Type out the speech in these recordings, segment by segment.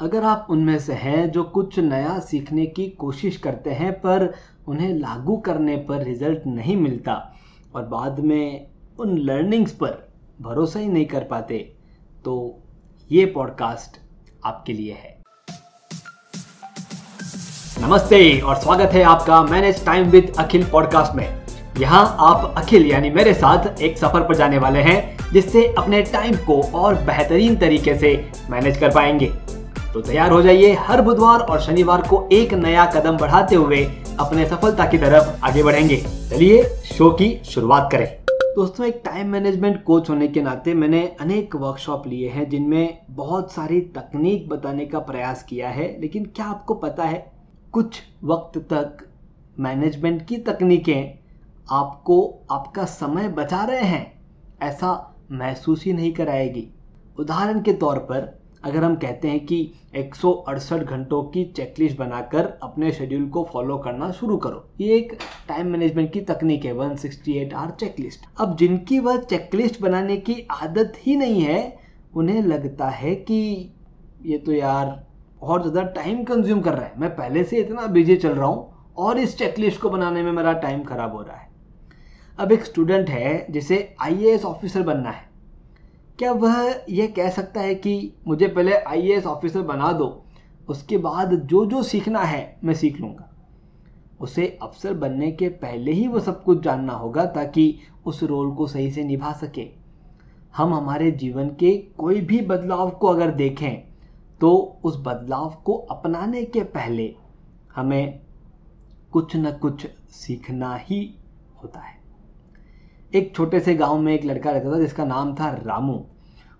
अगर आप उनमें से हैं जो कुछ नया सीखने की कोशिश करते हैं, पर उन्हें लागू करने पर रिज़ल्ट नहीं मिलता और बाद में उन लर्निंग्स पर भरोसा ही नहीं कर पाते तो ये पॉडकास्ट आपके लिए है। नमस्ते और स्वागत है आपका manage time with Akhil podcast में। यहाँ आप अखिल यानी मेरे साथ एक सफ़र पर जाने वाले हैं, जिससे अपने टाइम को और बेहतरीन तरीके से मैनेज कर पाएँगे। तो तैयार हो जाइए हर बुधवार और शनिवार को एक नया कदम बढ़ाते हुए अपने सफलता की तरफ़ आगे बढ़ेंगे। चलिए शो की शुरुआत करें। दोस्तों, एक टाइम मैनेजमेंट कोच होने के नाते मैंने अनेक वर्कशॉप लिए हैं जिनमें बहुत सारी तकनीक बताने का प्रयास किया है, लेकिन क्या आपको पता है, कुछ वक्त तक मैनेजमेंट की तकनीकें आपको, आपका समय बचा रहे हैं? ऐसा महसूस ही नहीं कराएगी। उदाहरण के तौर पर अगर हम कहते हैं कि एक सौ अड़सठ घंटों की चेकलिस्ट बनाकर अपने शेड्यूल को फॉलो करना शुरू करो। ये एक टाइम मैनेजमेंट की तकनीक है 168 आवर चेकलिस्ट अब जिनकी वह चेकलिस्ट बनाने की आदत ही नहीं है, उन्हें लगता है कि ये तो यार बहुत ज़्यादा टाइम कंज्यूम कर रहा है। मैं पहले से इतना बिज़ी चल रहा हूँ और इस चेकलिस्ट को बनाने में मेरा टाइम खराब हो रहा है। अब एक स्टूडेंट है, जिसे आईएएस ऑफिसर बनना है। क्या वह यह कह सकता है कि मुझे पहले आईएएस ऑफिसर बना दो, उसके बाद जो जो सीखना है मैं सीख लूँगा। उसे अफसर बनने के पहले ही वो सब कुछ जानना होगा ताकि उस रोल को सही से निभा सके। हम हमारे जीवन के कोई भी बदलाव को अगर देखें तो उस बदलाव को अपनाने के पहले हमें कुछ न कुछ सीखना ही होता है। एक छोटे से गाँव में एक लड़का रहता था जिसका नाम था रामू।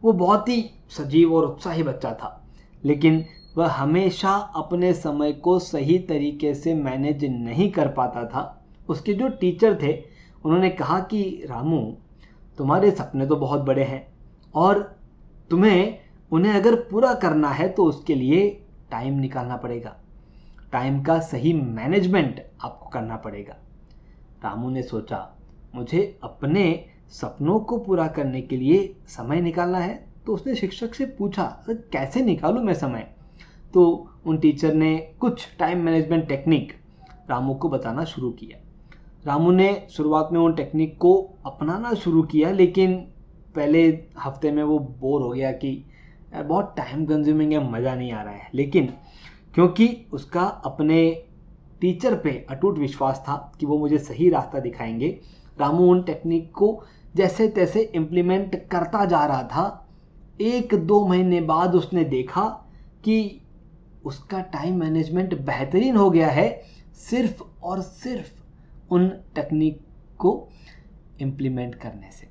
वो बहुत ही सजीव और उत्साही बच्चा था। लेकिन वह हमेशा अपने समय को सही तरीके से मैनेज नहीं कर पाता था। उसके जो टीचर थे, उन्होंने कहा कि, रामू, तुम्हारे सपने तो बहुत बड़े हैं और तुम्हें उन्हें अगर पूरा करना है तो उसके लिए टाइम निकालना पड़ेगा। टाइम का सही मैनेजमेंट आपको करना पड़ेगा। रामू ने सोचा, मुझे अपने सपनों को पूरा करने के लिए समय निकालना है। तो उसने शिक्षक से पूछा सर कैसे निकालूं मैं समय? तो उन टीचर ने कुछ टाइम मैनेजमेंट टेक्निक रामू को बताना शुरू किया। रामू ने शुरुआत में उन टेक्निक को अपनाना शुरू किया, लेकिन पहले हफ़्ते में वो बोर हो गया कि बहुत टाइम कंज्यूमिंग है, मज़ा नहीं आ रहा है। लेकिन क्योंकि उसका अपने टीचर पे अटूट विश्वास था कि वो मुझे सही रास्ता दिखाएँगे, रामू उन टेक्निक को जैसे तैसे इम्प्लीमेंट करता जा रहा था। एक दो महीने बाद उसने देखा कि उसका टाइम मैनेजमेंट बेहतरीन हो गया है। सिर्फ़ और सिर्फ़ उन टेक्निक को इम्प्लीमेंट करने से।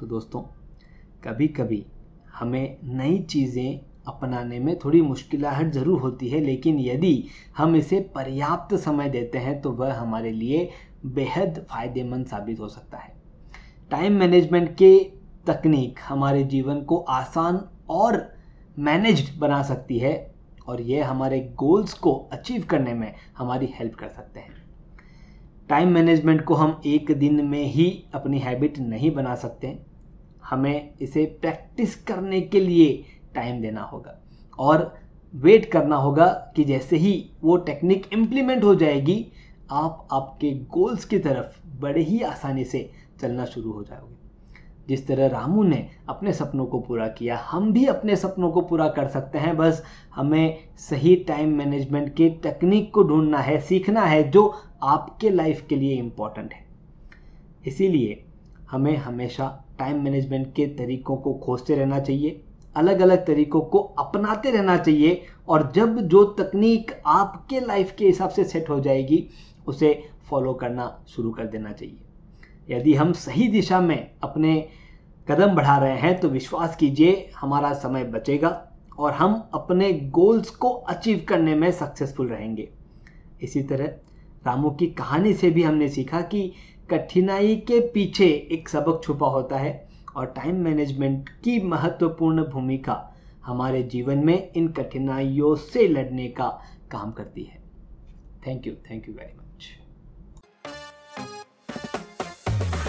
तो दोस्तों कभी कभी हमें नई चीज़ें अपनाने में थोड़ी मुश्किलाहट ज़रूर होती है, लेकिन यदि हम इसे पर्याप्त समय देते हैं तो वह हमारे लिए बेहद फ़ायदेमंद साबित हो सकता है। टाइम मैनेजमेंट के तकनीक हमारे जीवन को आसान और मैनेज्ड बना सकती है और यह हमारे गोल्स को अचीव करने में हमारी हेल्प कर सकते हैं। टाइम मैनेजमेंट को हम एक दिन में ही अपनी हैबिट नहीं बना सकते। हमें इसे प्रैक्टिस करने के लिए टाइम देना होगा और वेट करना होगा कि जैसे ही वो टेक्निक इम्प्लीमेंट हो जाएगी, आप आपके गोल्स की तरफ़ बड़े ही आसानी से चलना शुरू हो जाओगे। जिस तरह रामू ने अपने सपनों को पूरा किया, हम भी अपने सपनों को पूरा कर सकते हैं। बस हमें सही टाइम मैनेजमेंट की टेक्निक को ढूंढना है, सीखना है, जो आपके लाइफ के लिए इंपॉर्टेंट है। इसीलिए हमें हमेशा टाइम मैनेजमेंट के तरीकों को खोजते रहना चाहिए अलग अलग तरीकों को अपनाते रहना चाहिए, और जब जो तकनीक आपके लाइफ के हिसाब से सेट हो जाएगी, उसे फॉलो करना शुरू कर देना चाहिए। यदि हम सही दिशा में अपने कदम बढ़ा रहे हैं तो विश्वास कीजिए हमारा समय बचेगा और हम अपने गोल्स को अचीव करने में सक्सेसफुल रहेंगे। इसी तरह रामू की कहानी से भी हमने सीखा कि कठिनाई के पीछे एक सबक छुपा होता है और टाइम मैनेजमेंट की महत्वपूर्ण भूमिका हमारे जीवन में इन कठिनाइयों से लड़ने का काम करती है। Thank you thank you very much